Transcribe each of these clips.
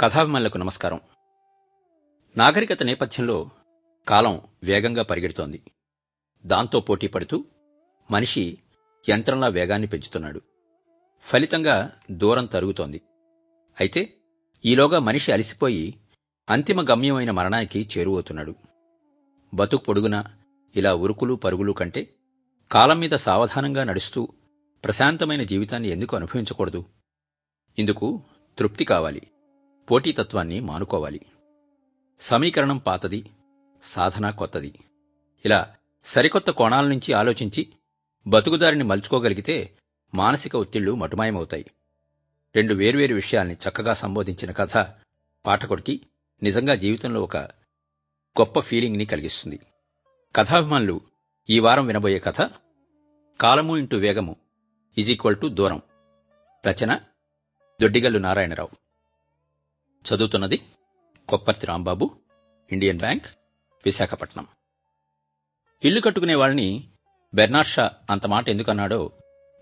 కథాభిమానులకు నమస్కారం. నాగరికత నేపథ్యంలో కాలం వేగంగా పరిగెడుతోంది. దాంతో పోటీ పడుతూ మనిషి యంత్రంలా వేగాన్ని పెంచుతున్నాడు. ఫలితంగా దూరం తరుగుతోంది. అయితే ఈలోగా మనిషి అలసిపోయి అంతిమ గమ్యమైన మరణానికి చేరువవుతున్నాడు. బతుకు పొడుగునా ఇలా ఉరుకులు పరుగులు కంటే కాలం మీద సావధానంగా నడుస్తూ ప్రశాంతమైన జీవితాన్ని ఎందుకు అనుభవించకూడదు? ఇందుకు తృప్తి కావాలి. పోటీతత్వాన్ని మానుకోవాలి. సమీకరణం పాతది సాధన కొత్తది. ఇలా సరికొత్త కోణాల నుంచి ఆలోచించి బతుకుదారిని మలుచుకోగలిగితే మానసిక ఒత్తిళ్ళు మటుమాయమవుతాయి. రెండు వేర్వేరు విషయాల్ని చక్కగా సంబోధించిన కథ పాఠకుడికి నిజంగా జీవితంలో ఒక గొప్ప ఫీలింగ్ని కలిగిస్తుంది. కథాభిమానులు ఈ వారం వినబోయే కథ కాలము ఇంటూ వేగము ఈజ్ ఈక్వల్ టు దూరం. రచన దొడ్డిగల్లు నారాయణరావు. చదువుతున్నది కొప్పర్తి రాంబాబు ఇండియన్ బ్యాంక్ విశాఖపట్నం. ఇల్లు కట్టుకునే వాళ్ళని బెర్నార్షా అంత మాట ఎందుకన్నాడో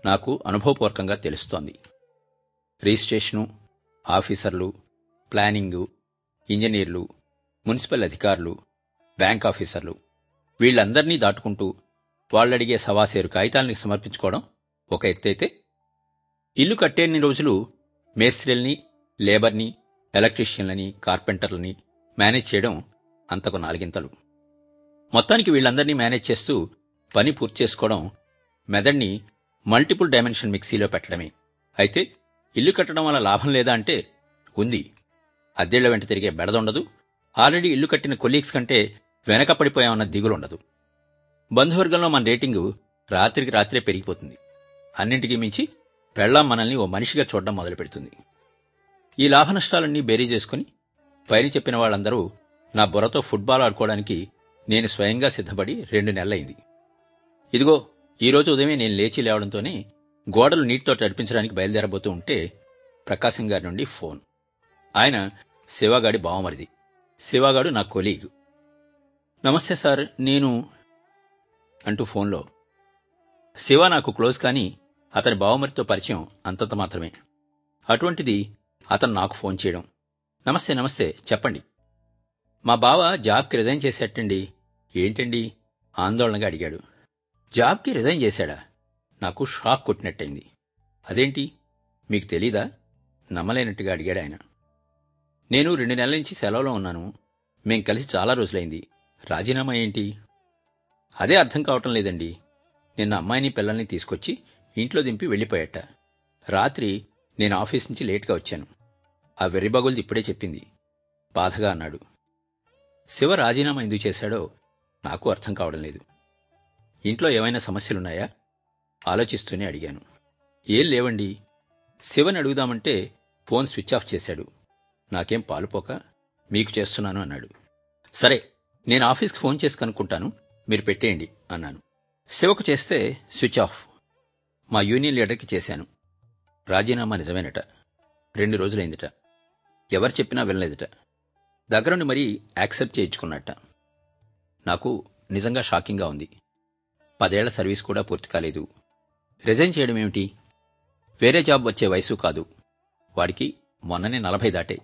నాకు అనుభవపూర్వకంగా తెలుస్తోంది. రిజిస్ట్రేషను ఆఫీసర్లు ప్లానింగు ఇంజనీర్లు మున్సిపల్ అధికారులు బ్యాంక్ ఆఫీసర్లు వీళ్ళందరినీ దాటుకుంటూ వాళ్ళడిగే సవాసేరు కాగితాలని సమర్పించుకోవడం ఒక ఎత్తైతే ఇల్లు కట్టేన్ని రోజులు మేస్త్రీల్ని లేబర్ని ఎలక్ట్రీషియన్లని కార్పెంటర్లని మేనేజ్ చేయడం అంతకు నాలుగింతలు. మొత్తానికి వీళ్ళందరినీ మేనేజ్ చేస్తూ పని పూర్తి చేసుకోవడం మెదడ్ని మల్టిపుల్ డైమెన్షన్ మిక్సీలో పెట్టడమే. అయితే ఇల్లు కట్టడం వల్ల లాభం లేదా అంటే ఉంది. అద్దెళ్ళ వెంట తిరిగే బెడదుండదు. ఆల్రెడీ ఇల్లు కట్టిన కొలీగ్స్ కంటే వెనకపడిపోయామన్న దిగులుండదు. బంధువర్గంలో మన రేటింగు రాత్రికి రాత్రే పెరిగిపోతుంది. అన్నింటికీ మించి పెళ్ళాం మనల్ని ఓ మనిషిగా చూడడం మొదలుపెడుతుంది. ఈ లాభ నష్టాలన్నీ బేరీ చేసుకుని పైన చెప్పిన వాళ్ళందరూ నా బుర్రతో ఫుట్బాల్ ఆడుకోవడానికి నేను స్వయంగా సిద్ధపడి రెండు నెలలైంది. ఇదిగో ఈరోజు ఉదయమే నేను లేచి లేవడంతోనే గోడలు నీటితో నడిపించడానికి బయలుదేరబోతూ ఉంటే ప్రకాశం గారి నుండి ఫోన్. ఆయన శివగాడి బావమరిది. శివగాడు నా కొలీగ్. నమస్తే సార్ నేను అంటూ ఫోన్లో. శివ నాకు క్లోజ్ కానీ అతని బావమరితో పరిచయం అంతంత మాత్రమే. అటువంటిది అతను నాకు ఫోన్ చేయడం. నమస్తే నమస్తే చెప్పండి. మా బావ జాబ్కి రిజైన్ చేసేటండి. ఏంటండి? ఆందోళనగా అడిగాడు. జాబ్కి రిజైన్ చేశాడా? నాకు షాక్ కొట్టినట్టయింది. అదేంటి? మీకు తెలీదా? నమ్మలేనట్టుగా అడిగాడు ఆయన. నేను రెండు నెలల నుంచి సెలవులో ఉన్నాను. మేం కలిసి చాలా రోజులైంది. రాజీనామా ఏంటి? అదే అర్థం కావటం లేదండి. నిన్న అమ్మాయిని పిల్లల్ని తీసుకొచ్చి ఇంట్లో దింపి వెళ్ళిపోయాట. రాత్రి నేను ఆఫీస్ నుంచి లేట్గా వచ్చాను. ఆ వెర్రిబగుల్ది ఇప్పుడే చెప్పింది. బాధగా అన్నాడు. శివ రాజీనామా ఎందుకు చేశాడో నాకు అర్థం కావడం లేదు. ఇంట్లో ఏమైనా సమస్యలున్నాయా? ఆలోచిస్తూనే అడిగాను. ఏం లేవండి. శివని అడుగుదామంటే ఫోన్ స్విచ్ ఆఫ్ చేశాడు. నాకేం పాలుపోక మీకు చేస్తున్నాను అన్నాడు. సరే నేను ఆఫీస్కి ఫోన్ చేసి కనుక్కుంటాను. మీరు పెట్టేయండి అన్నాను. శివకు చేస్తే స్విచ్ ఆఫ్. మా యూనియన్ లీడర్కి చేశాను. రాజీనామా నిజమేనట. రెండు రోజులైందిట. ఎవరు చెప్పినా వినలేదట. దగ్గరుండి మరీ యాక్సెప్ట్ చేయించుకున్నట్ట. నాకు నిజంగా షాకింగ్గా ఉంది. పదేళ్ళ సర్వీస్ కూడా పూర్తి కాలేదు. రిజైన్ చేయడం ఏమిటి? వేరే జాబ్ వచ్చే వయసు కాదు. వాడికి మొన్ననే నలభై దాటే.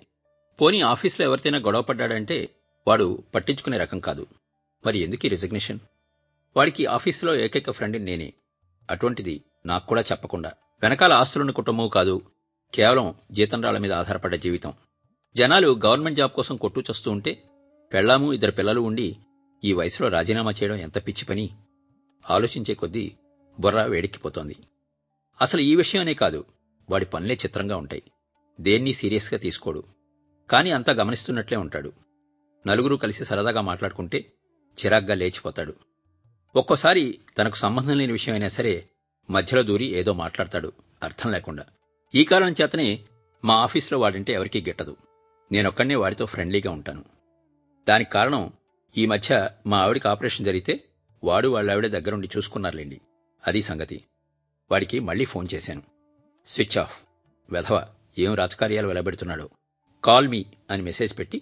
పోనీ ఆఫీస్లో ఎవరితైనా గొడవ పడ్డాడంటే వాడు పట్టించుకునే రకం కాదు. మరి ఎందుకు రిజిగ్నేషన్ వాడికి ఆఫీసులో ఏకైక ఫ్రెండ్ నేనే. అటువంటిది నాకు కూడా చెప్పకుండా. వెనకాల ఆస్తులున్న కుటుంబం కాదు. కేవలం జీతంరాళ్ళ మీద ఆధారపడ్డ జీవితం. జనాలు గవర్నమెంట్ జాబ్ కోసం కొట్టుచస్తూ ఉంటే పెళ్ళాము ఇద్దరు పిల్లలు ఉండి ఈ వయసులో రాజీనామా చేయడం ఎంత పిచ్చి పని? ఆలోచించే కొద్దీ బుర్ర వేడెక్కిపోతోంది. అసలు ఈ విషయమనే కాదు వాడి పనులే చిత్రంగా ఉంటాయి. దేన్ని సీరియస్గా తీసుకోడు. కాని అంతా గమనిస్తున్నట్లే ఉంటాడు. నలుగురు కలిసి సరదాగా మాట్లాడుకుంటే చిరాగ్గా లేచిపోతాడు. ఒక్కోసారి తనకు సంబంధం లేని విషయమైనా సరే మధ్యలో దూరి ఏదో మాట్లాడతాడు అర్థం లేకుండా. ఈ కారణం చేతనే మా ఆఫీసులో వాడంటే ఎవరికీ గిట్టదు. నేనొక్కడనే వాడితో ఫ్రెండ్లీగా ఉంటాను. దానికి కారణం ఈ మధ్య మా ఆవిడికి ఆపరేషన్ జరిగితే వాడు వాళ్ళ ఆవిడ దగ్గరుండి చూసుకున్నారులేండి. అది సంగతి. వాడికి మళ్ళీ ఫోన్ చేశాను. Switch off. వెధవ ఏం రాజకార్యాలు వెలబెడుతున్నాడో. కాల్ మీ అని మెసేజ్ పెట్టి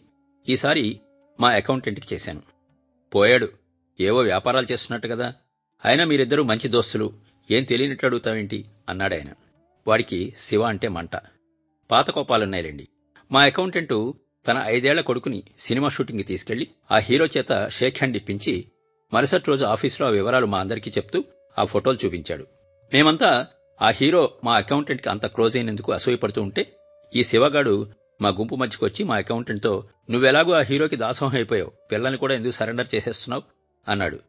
ఈసారి మా అకౌంటెంట్కి చేశాను. పోయాడు. ఏవో వ్యాపారాలు చేస్తున్నట్టు కదా. అయినా మీరిద్దరూ మంచి దోస్తులు. ఏం తెలియనట్టు అడుగుతావేంటి? అన్నాడాయన. వాడికి శివ అంటే మంట. పాత కోపాలున్నాయిలేండి. మా అకౌంటెంటు తన ఐదేళ్ళ కొడుకుని సినిమా షూటింగ్కి తీసుకెళ్ళి ఆ హీరో చేత షేక్ హ్యాండ్ ఇప్పించి మరుసటి రోజు ఆఫీసులో ఆ వివరాలు మా అందరికీ చెప్తూ ఆ ఫోటోలు చూపించాడు. మేమంతా ఆ హీరో మా అకౌంటెంట్కి అంత క్లోజ్ అయినందుకు అసూయపడుతూ ఉంటే ఈ శివగాడు మా గుంపు మధ్యకు వచ్చి మా అకౌంటెంట్తో నువ్వెలాగో ఆ హీరోకి దాసోహం అయిపోయావు పిల్లల్ని కూడా ఎందుకు సరెండర్ చేసేస్తున్నావు? అన్నాడు.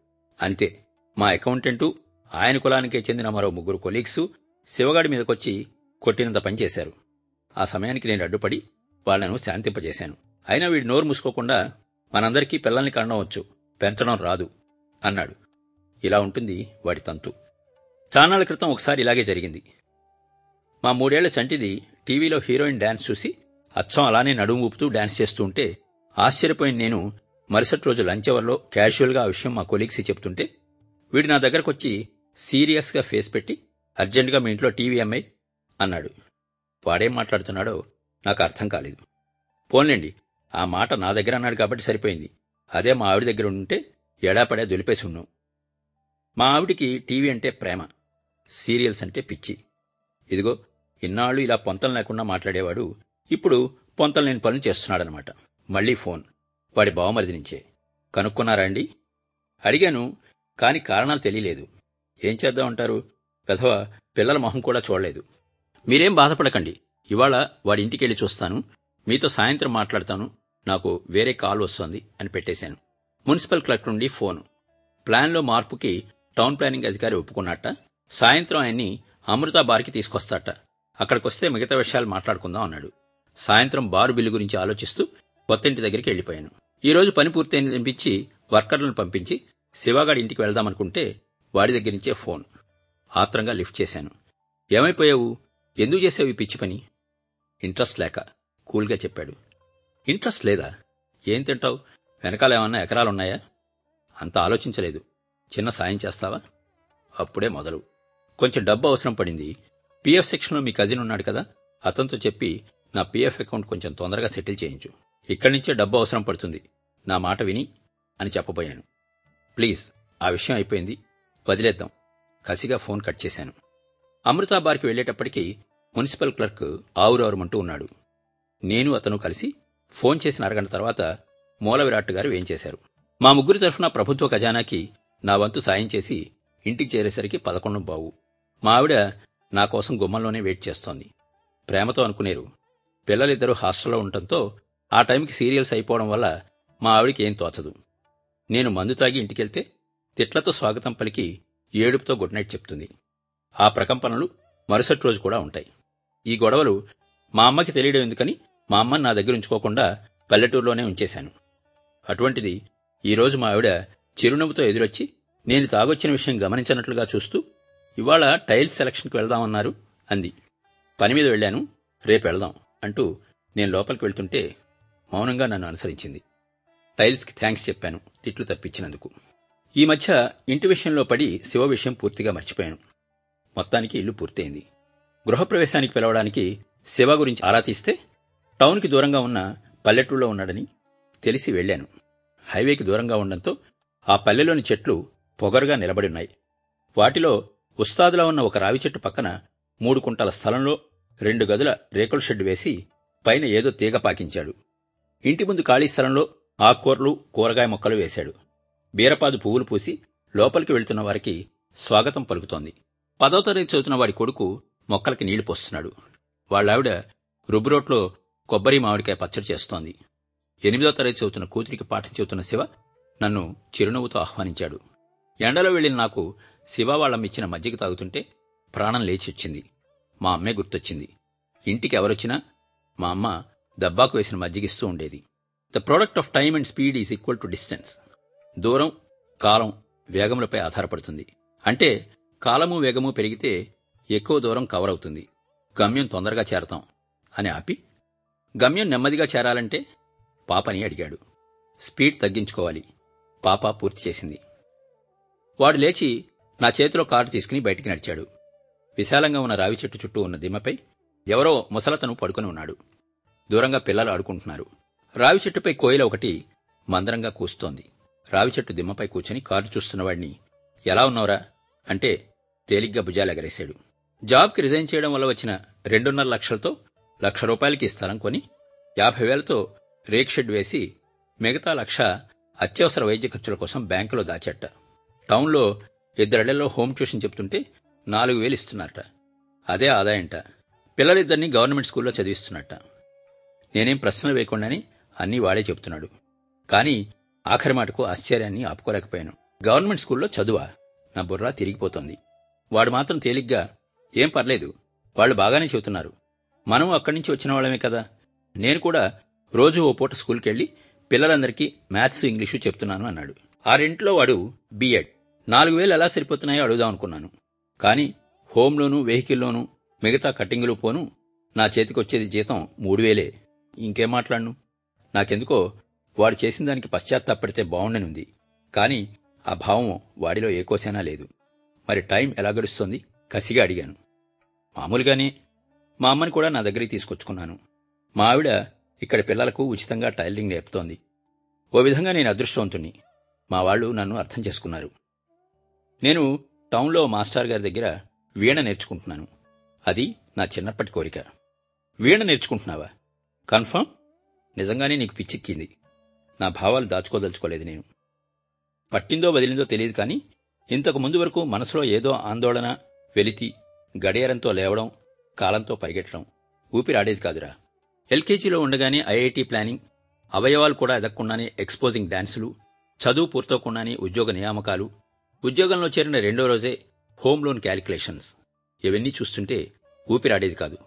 అంతే. మా అకౌంటెంటు ఆయన కులానికే చెందిన మరో ముగ్గురు కొలీగ్స్ శివగాడి మీదకొచ్చి కొట్టినంత పనిచేశారు ఆ సమయానికి నేను అడ్డుపడి వాళ్ళను శాంతింపజేశాను. అయినా వీడు నోరు మూసుకోకుండా మనందరికీ పిల్లల్ని కనవచ్చు పెంచడం రాదు అన్నాడు. ఇలా ఉంటుంది వాడి తంతు. చానాల క్రితం ఒకసారి ఇలాగే జరిగింది. మా మూడేళ్ళ చంటిది టీవీలో హీరోయిన్ డాన్స్ చూసి అచ్చం అలానే నడుము ఊపుతూ డాన్స్ చేస్తూ ఉంటే ఆశ్చర్యపోయిన నేను మరుసటి రోజు లంచ్ అవర్లో క్యాషువల్గా ఆ విషయం మా కొలీగ్స్కి చెప్తుంటే వీడు నా దగ్గరకొచ్చి సీరియస్గా ఫేస్ పెట్టి అర్జెంటుగా మీ ఇంట్లో టీవీ అమ్మాయి అన్నాడు. వాడేం మాట్లాడుతున్నాడో నాకు అర్థం కాలేదు. పోన్లేండి ఆ మాట నా దగ్గర అన్నాడు కాబట్టి సరిపోయింది. అదే మా ఆవిడ దగ్గర ఉంటే ఎడాపడే దొలిపేసి ఉన్నాం. మా ఆవిడికి టీవీ అంటే ప్రేమ సీరియల్స్ అంటే పిచ్చి. ఇదిగో ఇన్నాళ్ళు ఇలా పొంతలు లేకుండా మాట్లాడేవాడు ఇప్పుడు పొంతలు లేని పనులు చేస్తున్నాడనమాట మళ్ళీ ఫోన్ వాడి బావమరిది నుంచే. కనుక్కున్నారా అండి? అడిగాను కాని కారణాలు తెలియలేదు. ఏం చేద్దామంటారు? పెదవ పిల్లల మొహం కూడా చూడలేదు. మీరేం బాధపడకండి ఇవాళ వాడి ఇంటికెళ్ళి చూస్తాను. మీతో సాయంత్రం మాట్లాడతాను. నాకు వేరే కాల్ వస్తోంది అని పెట్టేశాను. మున్సిపల్ క్లర్క్ నుండి ఫోను. ప్లాన్లో మార్పుకి టౌన్ ప్లానింగ్ అధికారి ఒప్పుకున్నట్ట. సాయంత్రం ఆయన్ని అమృత బార్కి తీసుకొస్తాట. అక్కడికొస్తే మిగతా విషయాలు మాట్లాడుకుందాం అన్నాడు. సాయంత్రం బారు బిల్లు గురించి ఆలోచిస్తూ కొత్తింటి దగ్గరికి వెళ్ళిపోయాను. ఈరోజు పని పూర్తయిన అనిపించి వర్కర్లను పంపించి శివాగాడి ఇంటికి వెళ్దామనుకుంటే వాడి దగ్గర నుంచే ఫోన్. ఆత్రంగా లిఫ్ట్ చేశాను. ఏమైపోయావు? ఎందుకు చేసావు ఈ పిచ్చి పని? ఇంట్రెస్ట్ లేక కూల్గా చెప్పాడు. ఇంట్రెస్ట్ లేదా? ఏం తింటావు? వెనకాల ఏమన్నా ఎకరాలున్నాయా? అంత ఆలోచించలేదు. చిన్న సాయం చేస్తావా? అప్పుడే మొదలు. కొంచెం డబ్బు అవసరం పడింది. పిఎఫ్ సెక్షన్లో మీ కజిన్ ఉన్నాడు కదా అతనితో చెప్పి నా పీఎఫ్ అకౌంట్ కొంచెం తొందరగా సెటిల్ చేయించు. ఇక్కడి నుంచే డబ్బు అవసరం పడుతుంది. నా మాట విని అని చెప్పబోయాను. ప్లీజ్ ఆ విషయం అయిపోయింది. వదిలేద్దాం. కసిగా ఫోన్ కట్ చేశాను. అమృతా బార్కి వెళ్ళేటప్పటికీ మున్సిపల్ క్లర్క్ ఆవురావురమంటూ ఉన్నాడు. నేను అతను కలిసి ఫోన్ చేసిన అరగంట తర్వాత మూల విరాట్ గారు వేయించేశారు మా ముగ్గురి తరఫున ప్రభుత్వ ఖజానాకి నా వంతు సాయం చేసి ఇంటికి చేరేసరికి పదకొండు బావు. మా ఆవిడ నా కోసం గుమ్మంలోనే వెయిట్ చేస్తోంది. ప్రేమతో అనుకునేరు. పిల్లలిద్దరూ హాస్టల్లో ఉండటంతో ఆ టైంకి సీరియల్స్ అయిపోవడం వల్ల మా ఆవిడికి ఏం తోచదు. నేను మందు తాగి ఇంటికెళ్తే తిట్లతో స్వాగతం పలికి ఏడుపుతో గుడ్ నైట్ చెప్తుంది. ఆ ప్రకంపనలు మరుసటి రోజు కూడా ఉంటాయి. ఈ గొడవలు మా అమ్మకి తెలియడం ఎందుకని మా అమ్మని నా దగ్గర ఉంచుకోకుండా పల్లెటూరులోనే ఉంచేశాను. అటువంటిది ఈరోజు మా ఆవిడ చిరునవ్వుతో ఎదురొచ్చి నేను తాగొచ్చిన విషయం గమనించినట్లుగా చూస్తూ ఇవాళ టైల్స్ సెలక్షన్కి వెళ్దామన్నారు అంది. పని మీద వెళ్ళాను రేపు వెళ్దాం అంటూ నేను లోపలికి వెళ్తుంటే మౌనంగా నన్ను అనుసరించింది. టైల్స్కి థ్యాంక్స్ చెప్పాను తిట్లు తప్పించినందుకు. ఈ మధ్య ఇంటి విషయంలో పడి శివ విషయం పూర్తిగా మర్చిపోయాను. మొత్తానికి ఇల్లు పూర్తయింది. గృహప్రవేశానికి పిలవడానికి శివ గురించి ఆరా తీస్తే టౌన్కి దూరంగా ఉన్న పల్లెటూళ్ళలో ఉన్నాడని తెలిసి వెళ్ళాను. హైవేకి దూరంగా ఉండడంతో ఆ పల్లెలోని చెట్లు పొగరుగా నిలబడి ఉన్నాయి. వాటిలో ఉస్తాదులా ఉన్న ఒక రావి చెట్టు పక్కన మూడు కుంటల స్థలంలో రెండు గదుల రేకుల షెడ్ వేసి పైన ఏదో తీగ పాకించాడు. ఇంటి ముందు ఖాళీ స్థలంలో ఆకుకూరలు కూరగాయ మొక్కలు వేశాడు. బీరపాదు పువ్వులు పూసి లోపలికి వెళ్తున్న వారికి స్వాగతం పలుకుతోంది. పదో తరగతి చదువుతున్న వాడి కొడుకు మొక్కలకి నీళ్ళు పోస్తున్నాడు. వాళ్ళావిడ రుబ్బురోట్లో కొబ్బరి మామిడికాయ పచ్చడి చేస్తోంది. ఎనిమిదో తరగతి చదువుతున్న కూతురికి పాఠం చెబుతున్న శివ నన్ను చిరునవ్వుతో ఆహ్వానించాడు. ఎండలో వెళ్ళిన నాకు శివ వాళ్ళమ్మిచ్చిన మజ్జిగ తాగుతుంటే ప్రాణం లేచొచ్చింది మా అమ్మే గుర్తొచ్చింది. ఇంటికి ఎవరొచ్చినా మా అమ్మ దబ్బాకు వేసిన మజ్జిగిస్తూ ఉండేది. The product of time and speed is equal to distance దూరం కాలం వేగములపై ఆధారపడుతుంది. అంటే కాలము వేగము పెరిగితే ఎక్కువ దూరం కవర్ అవుతుంది. గమ్యం తొందరగా చేరతాం అని ఆపి గమ్యం నెమ్మదిగా చేరాలంటే పాపని అడిగాడు. స్పీడ్ తగ్గించుకోవాలి. పాప పూర్తి చేసింది. వాడు లేచి నా చేతిలో కారు తీసుకుని బయటికి నడిచాడు. విశాలంగా ఉన్న రావి చెట్టు చుట్టూ ఉన్న దిమ్మపై ఎవరో ముసలతను పడుకొని ఉన్నాడు. దూరంగా పిల్లలు ఆడుకుంటున్నారు. రావి చెట్టుపై కోయిల ఒకటి మందరంగా కూస్తోంది. రావి చెట్టు దిమ్మపై కూర్చొని కారు చూస్తున్నవాడిని ఎలా ఉన్నావురా? అంటే తేలిగ్గా భుజాలెగరేశాడు. జాబ్కి రిజైన్ చేయడం వల్ల వచ్చిన రెండున్నర లక్షలతో లక్ష రూపాయలకి ఈ స్థలం కొని యాభై వేలతో రేక్ షెడ్ వేసి మిగతా లక్ష అత్యవసర వైద్య ఖర్చుల కోసం బ్యాంకులో దాచట టౌన్లో ఇద్దరిళ్ళలో హోమ్ ట్యూషన్ చెప్తుంటే నాలుగు వేలు ఇస్తున్నారట. అదే ఆదాయంట. పిల్లలిద్దరినీ గవర్నమెంట్ స్కూల్లో చదివిస్తున్నట్ట నేనేం ప్రశ్నలు వేయకుండానే అన్నీ వాడే చెప్తున్నాడు. కానీ ఆఖరి మాటకు ఆశ్చర్యాన్ని ఆపుకోలేకపోయాను. గవర్నమెంట్ స్కూల్లో చదువా నా బుర్ర తిరిగిపోతోంది. వాడు మాత్రం తేలిగ్గా ఏం పర్లేదు వాళ్ళు బాగానే చెబుతున్నారు. మనం అక్కడి నుంచి వచ్చిన వాళ్ళమే కదా. నేను కూడా రోజు ఓ పూట స్కూల్కి వెళ్ళి పిల్లలందరికీ మ్యాథ్స్ ఇంగ్లీషు చెప్తున్నాను అన్నాడు. ఆ రెంట్లో వాడు బీఎడ్. నాలుగు వేలు ఎలా సరిపోతున్నాయో అడుగుదాం అనుకున్నాను. కానీ హోమ్లోనూ వెహికల్లోనూ మిగతా కట్టింగులు పోను నా చేతికొచ్చేది జీతం మూడు వేలే. ఇంకేం మాట్లాడను? నాకెందుకో వాడు చేసిన దానికి పశ్చాత్తాపడితే బాగుండనుంది. కానీ ఆ భావం వాడిలో ఏ కోసైనా లేదు. మరి టైం ఎలా గడుస్తోంది? కసిగా అడిగాను. మామూలుగానే మా అమ్మని కూడా నా దగ్గరికి తీసుకొచ్చుకున్నాను. మా ఆవిడ ఇక్కడ పిల్లలకు ఉచితంగా టైలరింగ్ నేర్పుతోంది. ఓ విధంగా నేను అదృష్టవంతుణ్ణి. మా వాళ్ళు నన్ను అర్థం చేసుకున్నారు. నేను టౌన్లో మాస్టర్ గారి దగ్గర వీణ నేర్చుకుంటున్నాను. అది నా చిన్నప్పటి కోరిక. వీణ నేర్చుకుంటున్నావా? కన్ఫర్మ్ నిజంగానే నీకు పిచ్చెక్కింది. నా భావాలు దాచుకోదలుచుకోలేదు నేను. పట్టిందో వదిలిందో తెలియదు కానీ ఇంతకు ముందు వరకు మనసులో ఏదో ఆందోళన వెలితి గడియారంతో లేవడం కాలంతో పరిగెట్టడం ఊపిరాడేది కాదురా. ఎల్కేజీలో ఉండగానే ఐఐటి ప్లానింగ్ అవయవాలు కూడా ఎదగకుండానే ఎక్స్పోజింగ్ డాన్సులు చదువు పూర్తవకుండానే ఉద్యోగ నియామకాలు ఉద్యోగంలో చేరిన రెండో రోజే హోమ్ లోన్ క్యాలిక్యులేషన్స్. ఇవన్నీ చూస్తుంటే ఊపిరాడేది కాదు.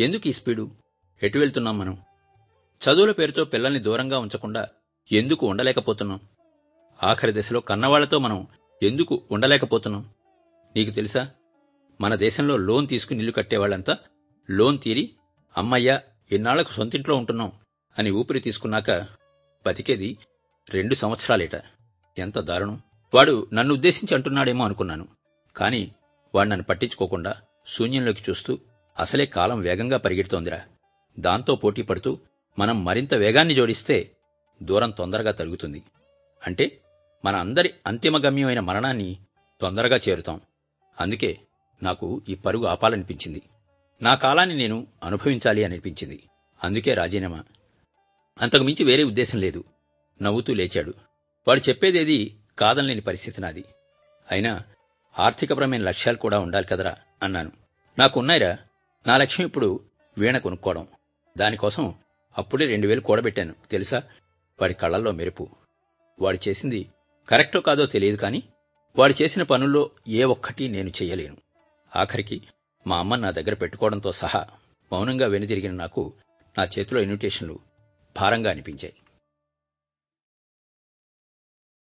ఎందుకు ఈ స్పీడు? ఎటు వెళ్తున్నాం మనం? చదువుల పేరుతో పిల్లల్ని దూరంగా ఉంచకుండా ఎందుకు ఉండలేకపోతున్నాం? ఆఖరి దశలో కన్నవాళ్ళతో మనం ఎందుకు ఉండలేకపోతున్నాం? నీకు తెలుసా? మన దేశంలో లోన్ తీసుకుని ఇల్లు కట్టేవాళ్ళంతా లోన్ తీరి అమ్మయ్యా ఎన్నాళ్ళకు సొంతింట్లో ఉంటున్నాం అని ఊపిరి తీసుకున్నాక బతికేది రెండు సంవత్సరాలేట. ఎంత దారుణం. వాడు నన్ను ఉద్దేశించి అంటున్నాడేమో అనుకున్నాను. కాని వాడు నన్ను పట్టించుకోకుండా శూన్యంలోకి చూస్తూ అసలే కాలం వేగంగా పరిగెడుతోందిరా. దాంతో పోటీ పడుతూ మనం మరింత వేగాన్ని జోడిస్తే దూరం తొందరగా తరుగుతుంది. అంటే మన అందరి అంతిమ గమ్యమైన మరణాన్ని తొందరగా చేరుతాం. అందుకే నాకు ఈ పరుగు ఆపాలనిపించింది. నా కాలాన్ని నేను అనుభవించాలి అనిపించింది. అందుకే రాజీనామా. అంతకు మించి వేరే ఉద్దేశం లేదు. నవ్వుతూ లేచాడు. వాడు చెప్పేదేది కాదనలేని పరిస్థితి నాది. అయినా ఆర్థికపరమైన లక్ష్యాలు కూడా ఉండాలి కదరా అన్నాను. నాకున్నాయిరా. నా లక్ష్యం ఇప్పుడు వీణ కొనుక్కోవడం. దానికోసం అప్పుడే రెండు వేలు కూడబెట్టాను. తెలుసా? వాడి కళ్ళల్లో మెరుపు. వాడు చేసింది కరెక్టో కాదో తెలియదు కానీ వాడు చేసిన పనుల్లో ఏ ఒక్కటి నేను చెయ్యలేను ఆఖరికి మా అమ్మ నా దగ్గర పెట్టుకోవడంతో సహా మౌనంగా వెనుదిరిగిన నాకు నా చేతిలో ఇన్విటేషన్లు భారంగా అనిపించాయి.